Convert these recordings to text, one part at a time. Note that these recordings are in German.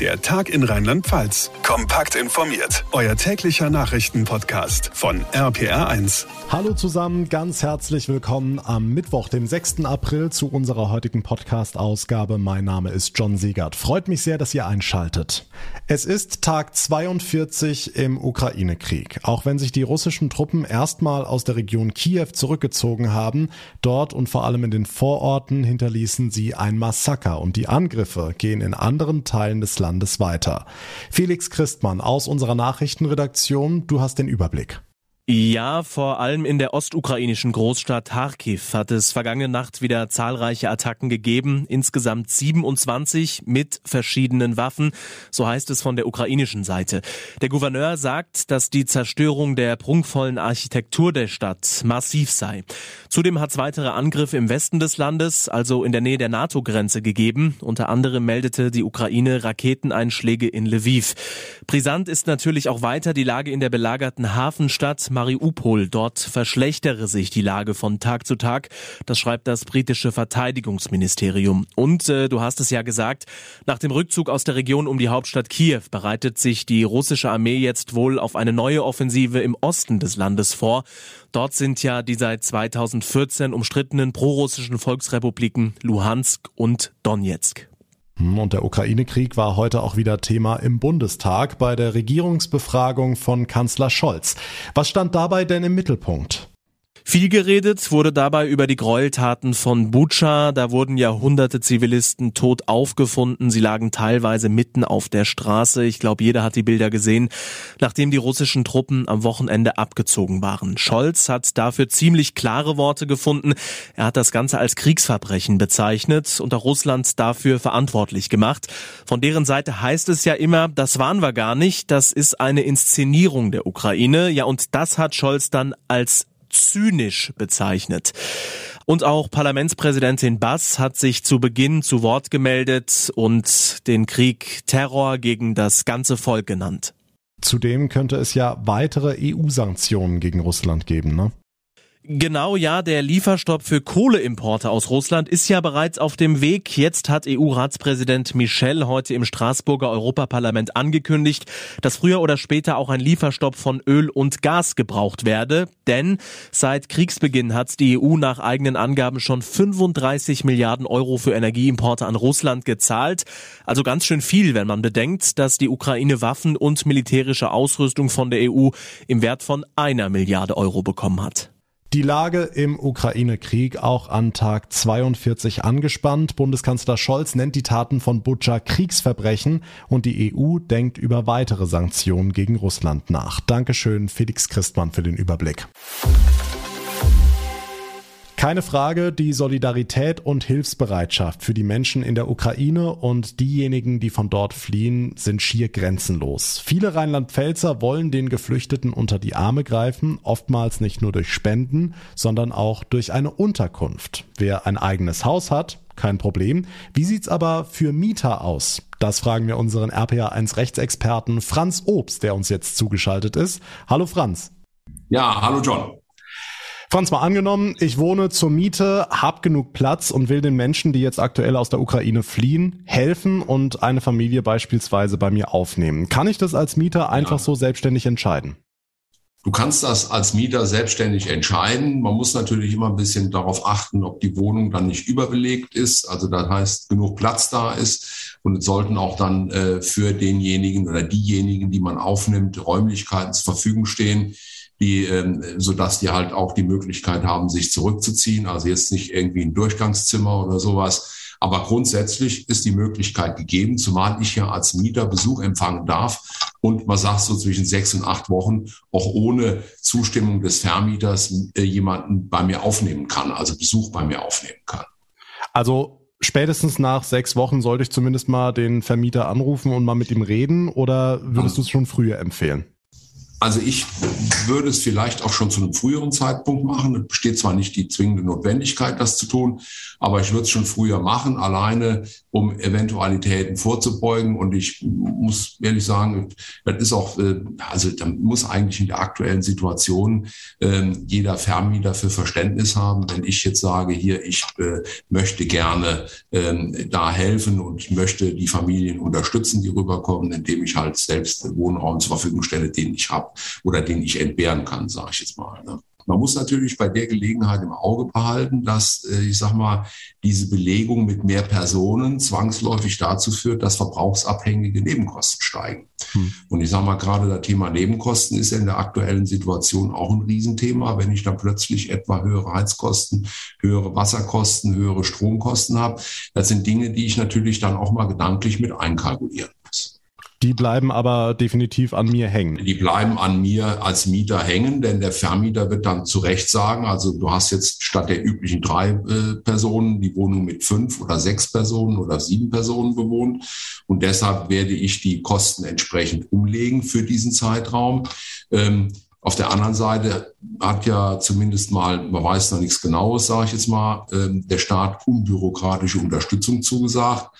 Der Tag in Rheinland-Pfalz. Kompakt informiert. Euer täglicher Nachrichtenpodcast von RPR1. Hallo zusammen, ganz herzlich willkommen am Mittwoch, dem 6. April zu unserer heutigen Podcast-Ausgabe. Mein Name ist John Siegert. Freut mich sehr, dass ihr einschaltet. Es ist Tag 42 im Ukraine-Krieg. Auch wenn sich die russischen Truppen erstmal aus der Region Kiew zurückgezogen haben, dort und vor allem in den Vororten hinterließen sie ein Massaker und die Angriffe gehen in anderen Teilen des Landes weiter. Felix Christmann aus unserer Nachrichtenredaktion, du hast den Überblick. Ja, vor allem in der ostukrainischen Großstadt Kharkiv hat es vergangene Nacht wieder zahlreiche Attacken gegeben, insgesamt 27 mit verschiedenen Waffen, so heißt es von der ukrainischen Seite. Der Gouverneur sagt, dass die Zerstörung der prunkvollen Architektur der Stadt massiv sei. Zudem hat es weitere Angriffe im Westen des Landes, also in der Nähe der NATO-Grenze gegeben. Unter anderem meldete die Ukraine Raketeneinschläge in Lviv. Brisant ist natürlich auch weiter die Lage in der belagerten Hafenstadt Mariupol. Dort verschlechtere sich die Lage von Tag zu Tag. Das schreibt das britische Verteidigungsministerium. Und äh, du hast es ja gesagt, nach dem Rückzug aus der Region um die Hauptstadt Kiew bereitet sich die russische Armee jetzt wohl auf eine neue Offensive im Osten des Landes vor. Dort sind ja die seit 2014 umstrittenen prorussischen Volksrepubliken Luhansk und Donetsk. Und der Ukraine-Krieg war heute auch wieder Thema im Bundestag bei der Regierungsbefragung von Kanzler Scholz. Was stand dabei denn im Mittelpunkt? Viel geredet wurde dabei über die Gräueltaten von Bucha. Da wurden ja hunderte Zivilisten tot aufgefunden. Sie lagen teilweise mitten auf der Straße. Ich glaube, jeder hat die Bilder gesehen, nachdem die russischen Truppen am Wochenende abgezogen waren. Scholz hat dafür ziemlich klare Worte gefunden. Er hat das Ganze als Kriegsverbrechen bezeichnet und auch Russland dafür verantwortlich gemacht. Von deren Seite heißt es ja immer, das waren wir gar nicht. Das ist eine Inszenierung der Ukraine. Ja, und das hat Scholz dann als zynisch bezeichnet. Und auch Parlamentspräsidentin Bass hat sich zu Beginn zu Wort gemeldet und den Krieg Terror gegen das ganze Volk genannt. Zudem könnte es ja weitere EU-Sanktionen gegen Russland geben, ne? Genau, ja, der Lieferstopp für Kohleimporte aus Russland ist ja bereits auf dem Weg. Jetzt hat EU-Ratspräsident Michel heute im Straßburger Europaparlament angekündigt, dass früher oder später auch ein Lieferstopp von Öl und Gas gebraucht werde. Denn seit Kriegsbeginn hat die EU nach eigenen Angaben schon 35 Milliarden Euro für Energieimporte an Russland gezahlt. Also ganz schön viel, wenn man bedenkt, dass die Ukraine Waffen und militärische Ausrüstung von der EU im Wert von einer Milliarde Euro bekommen hat. Die Lage im Ukraine-Krieg auch an Tag 42 angespannt. Bundeskanzler Scholz nennt die Taten von Butscha Kriegsverbrechen und die EU denkt über weitere Sanktionen gegen Russland nach. Dankeschön, Felix Christmann, für den Überblick. Keine Frage, die Solidarität und Hilfsbereitschaft für die Menschen in der Ukraine und diejenigen, die von dort fliehen, sind schier grenzenlos. Viele Rheinland-Pfälzer wollen den Geflüchteten unter die Arme greifen, oftmals nicht nur durch Spenden, sondern auch durch eine Unterkunft. Wer ein eigenes Haus hat, kein Problem. Wie sieht's aber für Mieter aus? Das fragen wir unseren RPA1 Rechtsexperten Franz Obst, der uns jetzt zugeschaltet ist. Hallo Franz. Ja, hallo John. Franz, mal angenommen, ich wohne zur Miete, hab genug Platz und will den Menschen, die jetzt aktuell aus der Ukraine fliehen, helfen und eine Familie beispielsweise bei mir aufnehmen. Kann ich das als Mieter einfach ja. so selbstständig entscheiden? Du kannst das als Mieter selbstständig entscheiden. Man muss natürlich immer ein bisschen darauf achten, ob die Wohnung dann nicht überbelegt ist. Also das heißt, genug Platz da ist. Und es sollten auch dann äh, für denjenigen oder diejenigen, die man aufnimmt, Räumlichkeiten zur Verfügung stehen, die, ähm, so dass die halt auch die Möglichkeit haben, sich zurückzuziehen. Also jetzt nicht irgendwie ein Durchgangszimmer oder sowas. Aber grundsätzlich ist die Möglichkeit gegeben, zumal ich ja als Mieter Besuch empfangen darf und man sagt so zwischen sechs und acht Wochen auch ohne Zustimmung des Vermieters äh, jemanden bei mir aufnehmen kann, also Besuch bei mir aufnehmen kann. Also spätestens nach sechs Wochen sollte ich zumindest mal den Vermieter anrufen und mal mit ihm reden oder würdest du es schon früher empfehlen? Also ich würde es vielleicht auch schon zu einem früheren Zeitpunkt machen. Es besteht zwar nicht die zwingende Notwendigkeit, das zu tun, aber ich würde es schon früher machen, alleine um Eventualitäten vorzubeugen. Und ich muss ehrlich sagen, das ist auch, äh, also da muss eigentlich in der aktuellen Situation äh, jeder Vermieter für Verständnis haben, wenn ich jetzt sage, hier, ich äh, möchte gerne äh, da helfen und möchte die Familien unterstützen, die rüberkommen, indem ich halt selbst Wohnraum zur Verfügung stelle, den ich habe oder den ich entbehren kann, sage ich jetzt mal. Ne? Man muss natürlich bei der Gelegenheit im Auge behalten, dass, äh, ich sag mal, diese Belegung mit mehr Personen zwangsläufig dazu führt, dass verbrauchsabhängige Nebenkosten steigen. Hm. Und ich sage mal, gerade das Thema Nebenkosten ist in der aktuellen Situation auch ein Riesenthema. Wenn ich dann plötzlich etwa höhere Heizkosten, höhere Wasserkosten, höhere Stromkosten habe, das sind Dinge, die ich natürlich dann auch mal gedanklich mit einkalkulieren. Die bleiben aber definitiv an mir hängen. Die bleiben an mir als Mieter hängen, denn der Vermieter wird dann zu Recht sagen, also du hast jetzt statt der üblichen drei äh, Personen die Wohnung mit fünf oder sechs Personen oder sieben Personen bewohnt. Und deshalb werde ich die Kosten entsprechend umlegen für diesen Zeitraum. Ähm, auf der anderen Seite hat ja zumindest mal, man weiß noch nichts Genaues, sage ich jetzt mal, ähm, der Staat unbürokratische Unterstützung zugesagt.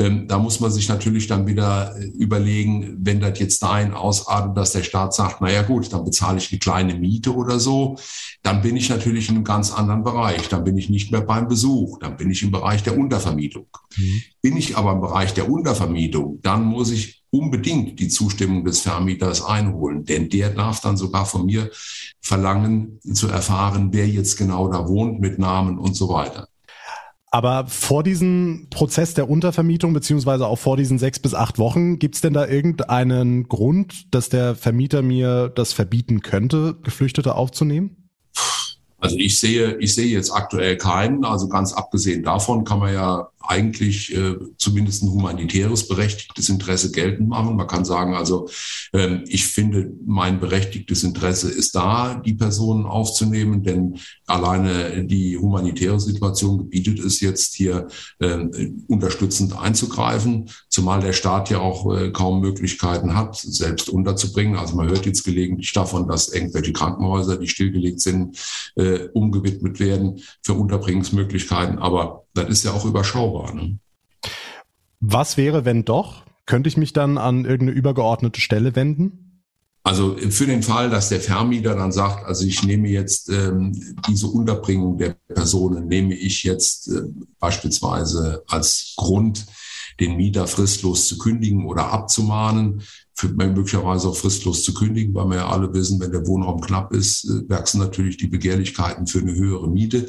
Ähm, da muss man sich natürlich dann wieder äh, überlegen, wenn das jetzt dahin ausartet, dass der Staat sagt, naja gut, dann bezahle ich eine kleine Miete oder so, dann bin ich natürlich in einem ganz anderen Bereich. Dann bin ich nicht mehr beim Besuch, dann bin ich im Bereich der Untervermietung. Mhm. Bin ich aber im Bereich der Untervermietung, dann muss ich unbedingt die Zustimmung des Vermieters einholen, denn der darf dann sogar von mir verlangen zu erfahren, wer jetzt genau da wohnt mit Namen und so weiter. Aber vor diesem Prozess der Untervermietung, beziehungsweise auch vor diesen sechs bis acht Wochen, gibt es denn da irgendeinen Grund, dass der Vermieter mir das verbieten könnte, Geflüchtete aufzunehmen? Also ich sehe, ich sehe jetzt aktuell keinen. Also ganz abgesehen davon kann man ja eigentlich äh, zumindest ein humanitäres berechtigtes Interesse geltend machen. Man kann sagen, also ähm, ich finde, mein berechtigtes Interesse ist da, die Personen aufzunehmen, denn alleine die humanitäre Situation gebietet es jetzt hier äh, unterstützend einzugreifen, zumal der Staat ja auch äh, kaum Möglichkeiten hat, selbst unterzubringen. Also man hört jetzt gelegentlich davon, dass irgendwelche Krankenhäuser, die stillgelegt sind, äh, umgewidmet werden für Unterbringungsmöglichkeiten. Aber das ist ja auch überschaubar. Ne? Was wäre, wenn doch? Könnte ich mich dann an irgendeine übergeordnete Stelle wenden? Also für den Fall, dass der Vermieter dann sagt, also ich nehme jetzt ähm, diese Unterbringung der Personen, nehme ich jetzt äh, beispielsweise als Grund, den Mieter fristlos zu kündigen oder abzumahnen, für möglicherweise auch fristlos zu kündigen, weil wir ja alle wissen, wenn der Wohnraum knapp ist, äh, wachsen natürlich die Begehrlichkeiten für eine höhere Miete.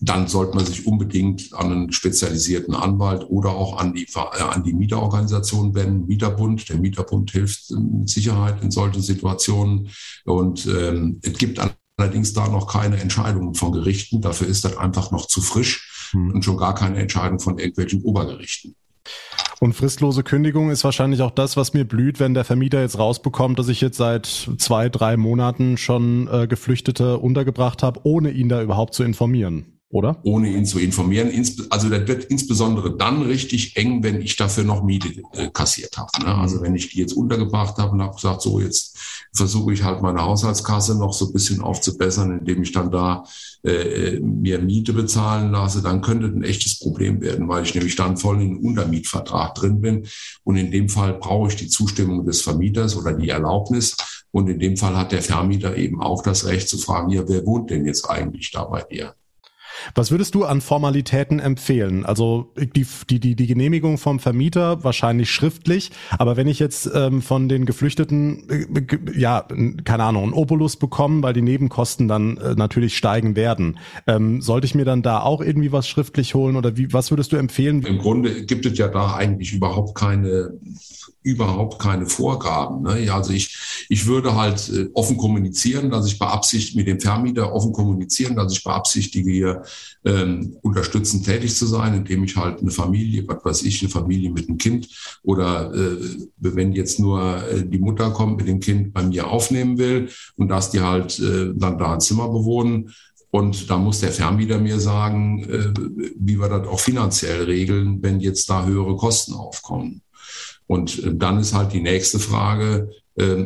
Dann sollte man sich unbedingt an einen spezialisierten Anwalt oder auch an die, äh, an die Mieterorganisation wenden, Mieterbund. Der Mieterbund hilft mit Sicherheit in solchen Situationen. Und ähm, es gibt allerdings da noch keine Entscheidungen von Gerichten. Dafür ist das einfach noch zu frisch hm. und schon gar keine Entscheidung von irgendwelchen Obergerichten. Und fristlose Kündigung ist wahrscheinlich auch das, was mir blüht, wenn der Vermieter jetzt rausbekommt, dass ich jetzt seit zwei, drei Monaten schon äh, Geflüchtete untergebracht habe, ohne ihn da überhaupt zu informieren oder? Ohne ihn zu informieren. Also das wird insbesondere dann richtig eng, wenn ich dafür noch Miete äh, kassiert habe. Ne? Also wenn ich die jetzt untergebracht habe und habe gesagt, so jetzt versuche ich halt meine Haushaltskasse noch so ein bisschen aufzubessern, indem ich dann da äh, mir Miete bezahlen lasse, dann könnte ein echtes Problem werden, weil ich nämlich dann voll in einem Untermietvertrag drin bin. Und in dem Fall brauche ich die Zustimmung des Vermieters oder die Erlaubnis. Und in dem Fall hat der Vermieter eben auch das Recht zu fragen, ja, wer wohnt denn jetzt eigentlich da bei dir? Was würdest du an Formalitäten empfehlen? Also die, die, die, die Genehmigung vom Vermieter wahrscheinlich schriftlich, aber wenn ich jetzt ähm, von den Geflüchteten, äh, ja, keine Ahnung, einen Obolus bekomme, weil die Nebenkosten dann äh, natürlich steigen werden, ähm, sollte ich mir dann da auch irgendwie was schriftlich holen oder wie, was würdest du empfehlen? Im Grunde gibt es ja da eigentlich überhaupt keine überhaupt keine Vorgaben. Ne? Ja, also ich, ich würde halt äh, offen kommunizieren, dass ich beabsichtige, mit dem Vermieter offen kommunizieren, dass ich beabsichtige, hier ähm, unterstützend tätig zu sein, indem ich halt eine Familie, was weiß ich, eine Familie mit einem Kind oder äh, wenn jetzt nur äh, die Mutter kommt mit dem Kind bei mir aufnehmen will und dass die halt äh, dann da ein Zimmer bewohnen, und da muss der Vermieter mir sagen, äh, wie wir das auch finanziell regeln, wenn jetzt da höhere Kosten aufkommen. Und äh, dann ist halt die nächste Frage,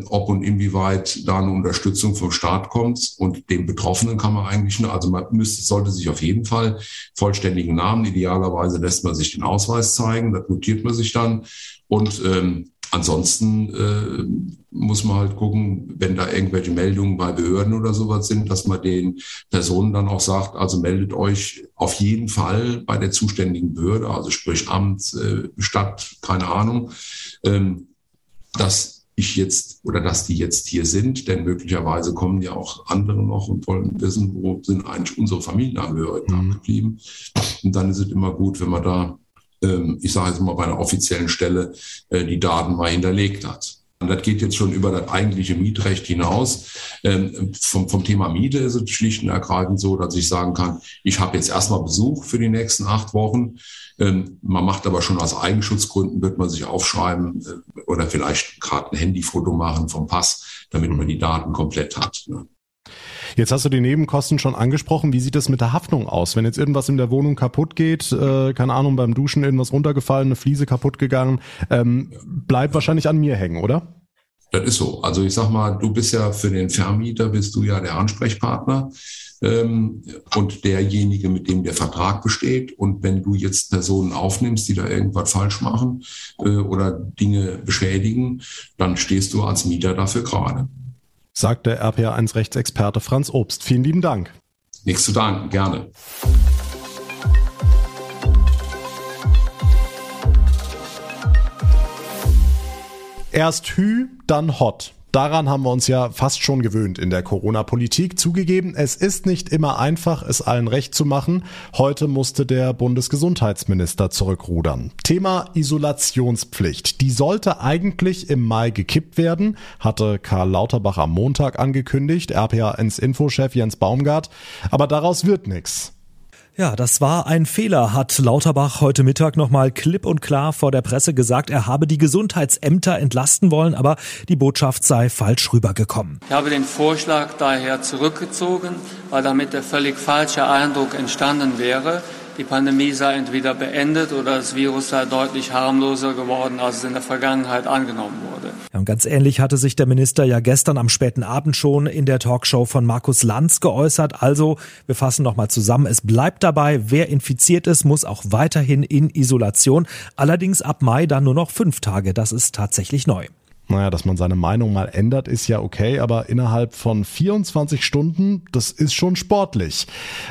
ob und inwieweit da eine Unterstützung vom Staat kommt. Und den Betroffenen kann man eigentlich, nur, also man müsste, sollte sich auf jeden Fall vollständigen Namen, idealerweise lässt man sich den Ausweis zeigen, das notiert man sich dann. Und ähm, Ansonsten äh, muss man halt gucken, wenn da irgendwelche Meldungen bei Behörden oder sowas sind, dass man den Personen dann auch sagt, also meldet euch auf jeden Fall bei der zuständigen Behörde, also sprich Amt, äh, Stadt, keine Ahnung, ähm, dass ich jetzt oder dass die jetzt hier sind, denn möglicherweise kommen ja auch andere noch und wollen wissen, wo sind eigentlich unsere Familienangehörigen mhm. abgeblieben. Und dann ist es immer gut, wenn man da ähm, ich sage jetzt mal bei einer offiziellen Stelle, äh, die Daten mal hinterlegt hat. Und das geht jetzt schon über das eigentliche Mietrecht hinaus. Ähm, vom, vom Thema Miete ist es schlicht und ergreifend so, dass ich sagen kann, ich habe jetzt erstmal Besuch für die nächsten acht Wochen. Ähm, man macht aber schon aus Eigenschutzgründen, wird man sich aufschreiben äh, oder vielleicht gerade ein Handyfoto machen vom Pass, damit man die Daten komplett hat. Ne? Jetzt hast du die Nebenkosten schon angesprochen. Wie sieht es mit der Haftung aus? Wenn jetzt irgendwas in der Wohnung kaputt geht, äh, keine Ahnung, beim Duschen irgendwas runtergefallen, eine Fliese kaputt gegangen, ähm, bleibt wahrscheinlich an mir hängen, oder? Das ist so. Also ich sag mal, du bist ja für den Vermieter, bist du ja der Ansprechpartner ähm, und derjenige, mit dem der Vertrag besteht. Und wenn du jetzt Personen aufnimmst, die da irgendwas falsch machen äh, oder Dinge beschädigen, dann stehst du als Mieter dafür gerade sagt der RPA1-Rechtsexperte Franz Obst. Vielen lieben Dank. Nichts zu danken, gerne. Erst Hü, dann Hot. Daran haben wir uns ja fast schon gewöhnt in der Corona-Politik. Zugegeben, es ist nicht immer einfach, es allen recht zu machen. Heute musste der Bundesgesundheitsminister zurückrudern. Thema Isolationspflicht. Die sollte eigentlich im Mai gekippt werden, hatte Karl Lauterbach am Montag angekündigt, RPA1-Infochef Jens Baumgart. Aber daraus wird nichts. Ja, das war ein Fehler, hat Lauterbach heute Mittag nochmal klipp und klar vor der Presse gesagt. Er habe die Gesundheitsämter entlasten wollen, aber die Botschaft sei falsch rübergekommen. Ich habe den Vorschlag daher zurückgezogen, weil damit der völlig falsche Eindruck entstanden wäre, die Pandemie sei entweder beendet oder das Virus sei deutlich harmloser geworden, als es in der Vergangenheit angenommen wurde. Ja, und ganz ähnlich hatte sich der Minister ja gestern am späten Abend schon in der Talkshow von Markus Lanz geäußert. Also, wir fassen nochmal zusammen. Es bleibt dabei, wer infiziert ist, muss auch weiterhin in Isolation. Allerdings ab Mai dann nur noch fünf Tage. Das ist tatsächlich neu. Naja, dass man seine Meinung mal ändert, ist ja okay, aber innerhalb von 24 Stunden, das ist schon sportlich.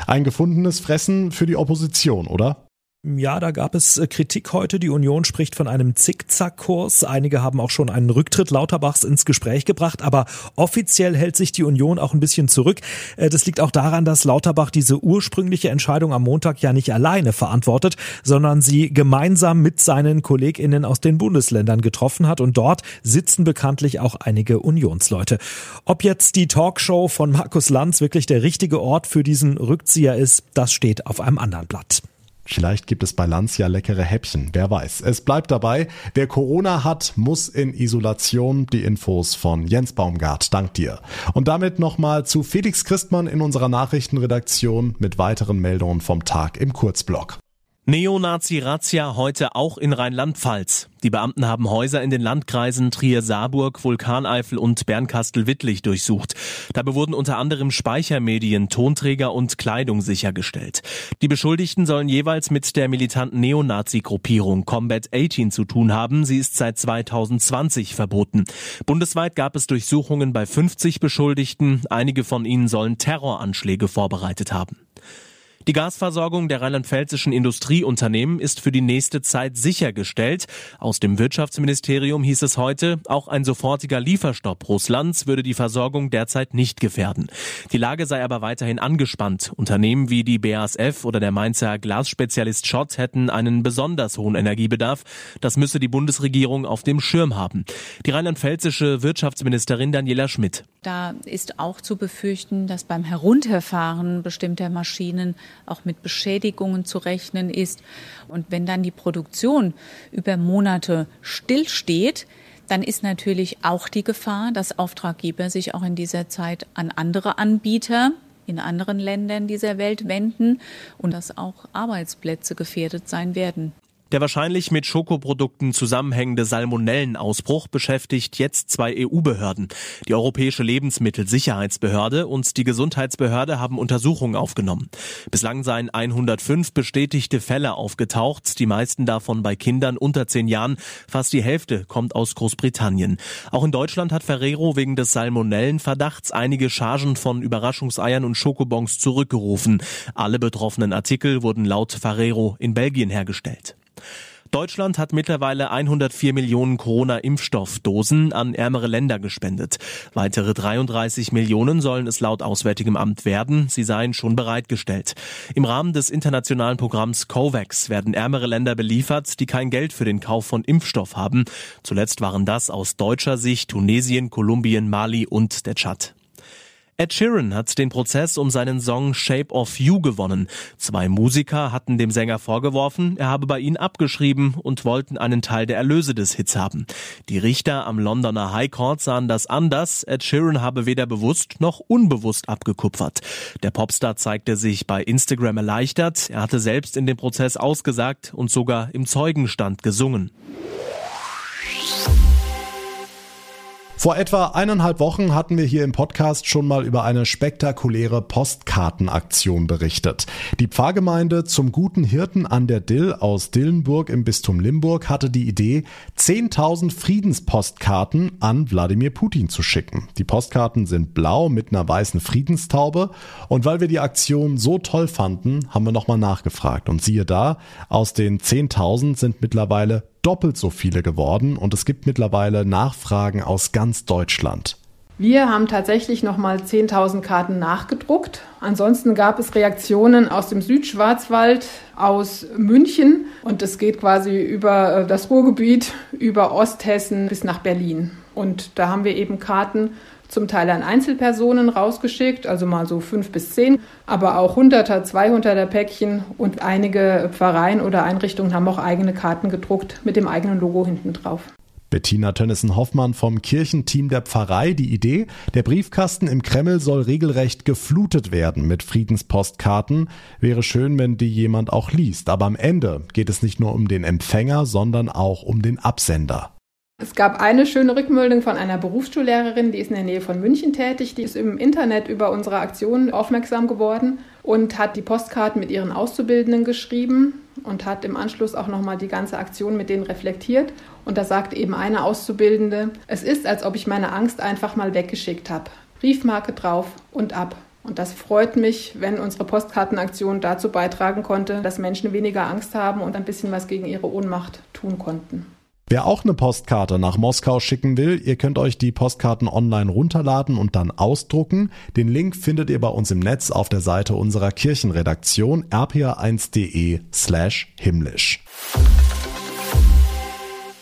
Ein gefundenes Fressen für die Opposition, oder? Ja, da gab es äh, Kritik heute. Die Union spricht von einem Zickzackkurs. Einige haben auch schon einen Rücktritt Lauterbachs ins Gespräch gebracht, aber offiziell hält sich die Union auch ein bisschen zurück. Äh, das liegt auch daran, dass Lauterbach diese ursprüngliche Entscheidung am Montag ja nicht alleine verantwortet, sondern sie gemeinsam mit seinen KollegInnen aus den Bundesländern getroffen hat und dort sitzen bekanntlich auch einige Unionsleute. Ob jetzt die Talkshow von Markus Lanz wirklich der richtige Ort für diesen Rückzieher ist, das steht auf einem anderen Blatt. Vielleicht gibt es bei Lanz ja leckere Häppchen, wer weiß. Es bleibt dabei, wer Corona hat, muss in Isolation. Die Infos von Jens Baumgart. Dank dir. Und damit nochmal zu Felix Christmann in unserer Nachrichtenredaktion mit weiteren Meldungen vom Tag im Kurzblock. Neonazi-Razzia heute auch in Rheinland-Pfalz. Die Beamten haben Häuser in den Landkreisen Trier-Saarburg, Vulkaneifel und Bernkastel-Wittlich durchsucht. Dabei wurden unter anderem Speichermedien, Tonträger und Kleidung sichergestellt. Die Beschuldigten sollen jeweils mit der militanten Neonazi-Gruppierung Combat 18 zu tun haben. Sie ist seit 2020 verboten. Bundesweit gab es Durchsuchungen bei 50 Beschuldigten. Einige von ihnen sollen Terroranschläge vorbereitet haben. Die Gasversorgung der rheinland-pfälzischen Industrieunternehmen ist für die nächste Zeit sichergestellt. Aus dem Wirtschaftsministerium hieß es heute, auch ein sofortiger Lieferstopp Russlands würde die Versorgung derzeit nicht gefährden. Die Lage sei aber weiterhin angespannt. Unternehmen wie die BASF oder der Mainzer Glasspezialist Schott hätten einen besonders hohen Energiebedarf. Das müsse die Bundesregierung auf dem Schirm haben. Die rheinland-pfälzische Wirtschaftsministerin Daniela Schmidt. Da ist auch zu befürchten, dass beim Herunterfahren bestimmter Maschinen auch mit Beschädigungen zu rechnen ist. Und wenn dann die Produktion über Monate stillsteht, dann ist natürlich auch die Gefahr, dass Auftraggeber sich auch in dieser Zeit an andere Anbieter in anderen Ländern dieser Welt wenden und dass auch Arbeitsplätze gefährdet sein werden. Der wahrscheinlich mit Schokoprodukten zusammenhängende Salmonellenausbruch beschäftigt jetzt zwei EU-Behörden. Die Europäische Lebensmittelsicherheitsbehörde und die Gesundheitsbehörde haben Untersuchungen aufgenommen. Bislang seien 105 bestätigte Fälle aufgetaucht, die meisten davon bei Kindern unter zehn Jahren. Fast die Hälfte kommt aus Großbritannien. Auch in Deutschland hat Ferrero wegen des Salmonellenverdachts einige Chargen von Überraschungseiern und Schokobons zurückgerufen. Alle betroffenen Artikel wurden laut Ferrero in Belgien hergestellt. Deutschland hat mittlerweile 104 Millionen Corona-Impfstoffdosen an ärmere Länder gespendet. Weitere 33 Millionen sollen es laut Auswärtigem Amt werden. Sie seien schon bereitgestellt. Im Rahmen des internationalen Programms COVAX werden ärmere Länder beliefert, die kein Geld für den Kauf von Impfstoff haben. Zuletzt waren das aus deutscher Sicht Tunesien, Kolumbien, Mali und der Tschad. Ed Sheeran hat den Prozess um seinen Song Shape of You gewonnen. Zwei Musiker hatten dem Sänger vorgeworfen, er habe bei ihnen abgeschrieben und wollten einen Teil der Erlöse des Hits haben. Die Richter am Londoner High Court sahen das anders. Ed Sheeran habe weder bewusst noch unbewusst abgekupfert. Der Popstar zeigte sich bei Instagram erleichtert. Er hatte selbst in dem Prozess ausgesagt und sogar im Zeugenstand gesungen. Vor etwa eineinhalb Wochen hatten wir hier im Podcast schon mal über eine spektakuläre Postkartenaktion berichtet. Die Pfarrgemeinde zum guten Hirten an der Dill aus Dillenburg im Bistum Limburg hatte die Idee, 10.000 Friedenspostkarten an Wladimir Putin zu schicken. Die Postkarten sind blau mit einer weißen Friedenstaube und weil wir die Aktion so toll fanden, haben wir nochmal nachgefragt und siehe da, aus den 10.000 sind mittlerweile doppelt so viele geworden und es gibt mittlerweile Nachfragen aus ganz Deutschland. Wir haben tatsächlich nochmal 10.000 Karten nachgedruckt. Ansonsten gab es Reaktionen aus dem Südschwarzwald, aus München und es geht quasi über äh, das Ruhrgebiet, über Osthessen bis nach Berlin. Und da haben wir eben Karten zum Teil an Einzelpersonen rausgeschickt, also mal so fünf bis zehn, aber auch Hunderter, Zweihunderter Päckchen und einige Pfarreien oder Einrichtungen haben auch eigene Karten gedruckt mit dem eigenen Logo hinten drauf. Bettina Tönnissen-Hoffmann vom Kirchenteam der Pfarrei die Idee, der Briefkasten im Kreml soll regelrecht geflutet werden mit Friedenspostkarten. Wäre schön, wenn die jemand auch liest. Aber am Ende geht es nicht nur um den Empfänger, sondern auch um den Absender. Es gab eine schöne Rückmeldung von einer Berufsschullehrerin, die ist in der Nähe von München tätig. Die ist im Internet über unsere Aktion aufmerksam geworden und hat die Postkarten mit ihren Auszubildenden geschrieben und hat im Anschluss auch nochmal die ganze Aktion mit denen reflektiert. Und da sagte eben eine Auszubildende, es ist, als ob ich meine Angst einfach mal weggeschickt habe. Briefmarke drauf und ab. Und das freut mich, wenn unsere Postkartenaktion dazu beitragen konnte, dass Menschen weniger Angst haben und ein bisschen was gegen ihre Ohnmacht tun konnten. Wer auch eine Postkarte nach Moskau schicken will, ihr könnt euch die Postkarten online runterladen und dann ausdrucken. Den Link findet ihr bei uns im Netz auf der Seite unserer Kirchenredaktion rpa1.de slash himmlisch.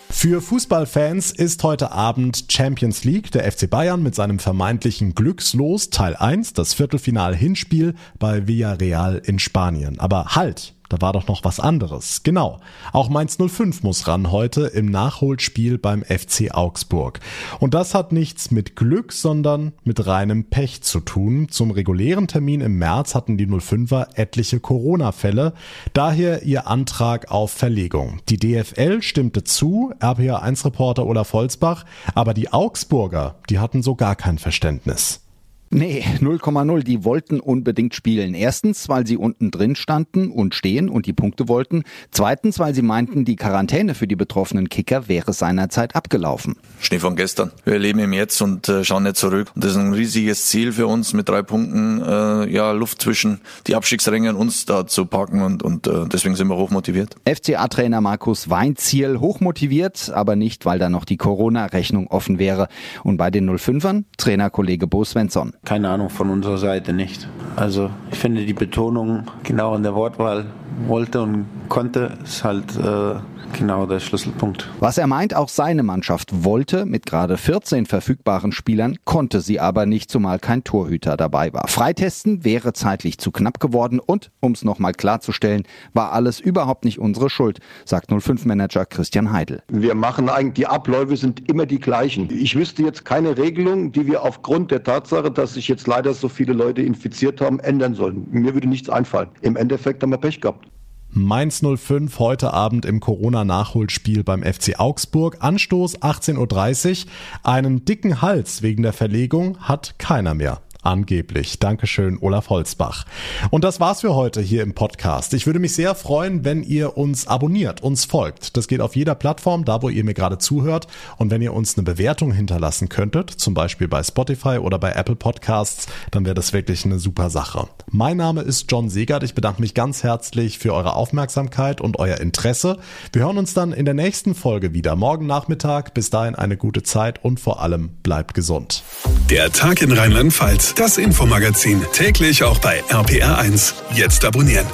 Für Fußballfans ist heute Abend Champions League der FC Bayern mit seinem vermeintlichen Glückslos Teil 1, das Viertelfinal-Hinspiel bei Villarreal in Spanien. Aber halt! Da war doch noch was anderes. Genau. Auch Mainz 05 muss ran heute im Nachholspiel beim FC Augsburg. Und das hat nichts mit Glück, sondern mit reinem Pech zu tun. Zum regulären Termin im März hatten die 05er etliche Corona-Fälle. Daher ihr Antrag auf Verlegung. Die DFL stimmte zu, RPA1-Reporter Olaf Holzbach, aber die Augsburger, die hatten so gar kein Verständnis. Nee, 0,0. Die wollten unbedingt spielen. Erstens, weil sie unten drin standen und stehen und die Punkte wollten. Zweitens, weil sie meinten, die Quarantäne für die betroffenen Kicker wäre seinerzeit abgelaufen. Schnee von gestern. Wir leben im Jetzt und äh, schauen nicht zurück. Und das ist ein riesiges Ziel für uns, mit drei Punkten äh, ja Luft zwischen die Abstiegsränge und uns da zu packen und, und äh, deswegen sind wir hochmotiviert. FCA-Trainer Markus Weinziel hochmotiviert, aber nicht, weil da noch die Corona-Rechnung offen wäre. Und bei den 05ern Trainerkollege Bo Svensson. Keine Ahnung, von unserer Seite nicht. Also ich finde die Betonung genau in der Wortwahl wollte und konnte, ist halt äh, genau der Schlüsselpunkt. Was er meint, auch seine Mannschaft wollte, mit gerade 14 verfügbaren Spielern, konnte sie aber nicht, zumal kein Torhüter dabei war. Freitesten wäre zeitlich zu knapp geworden und, um es nochmal klarzustellen, war alles überhaupt nicht unsere Schuld, sagt 05-Manager Christian Heidel. Wir machen eigentlich, die Abläufe sind immer die gleichen. Ich wüsste jetzt keine Regelung, die wir aufgrund der Tatsache, dass sich jetzt leider so viele Leute infiziert haben, ändern sollen. Mir würde nichts einfallen. Im Endeffekt haben wir Pech gehabt. Mainz 05 heute Abend im Corona-Nachholspiel beim FC Augsburg. Anstoß 18.30 Uhr. Einen dicken Hals wegen der Verlegung hat keiner mehr. Angeblich. Dankeschön, Olaf Holzbach. Und das war's für heute hier im Podcast. Ich würde mich sehr freuen, wenn ihr uns abonniert, uns folgt. Das geht auf jeder Plattform, da wo ihr mir gerade zuhört. Und wenn ihr uns eine Bewertung hinterlassen könntet, zum Beispiel bei Spotify oder bei Apple Podcasts, dann wäre das wirklich eine super Sache. Mein Name ist John Segert. Ich bedanke mich ganz herzlich für eure Aufmerksamkeit und euer Interesse. Wir hören uns dann in der nächsten Folge wieder, morgen Nachmittag. Bis dahin eine gute Zeit und vor allem bleibt gesund. Der Tag in Rheinland-Pfalz das Infomagazin, täglich auch bei RPR1. Jetzt abonnieren.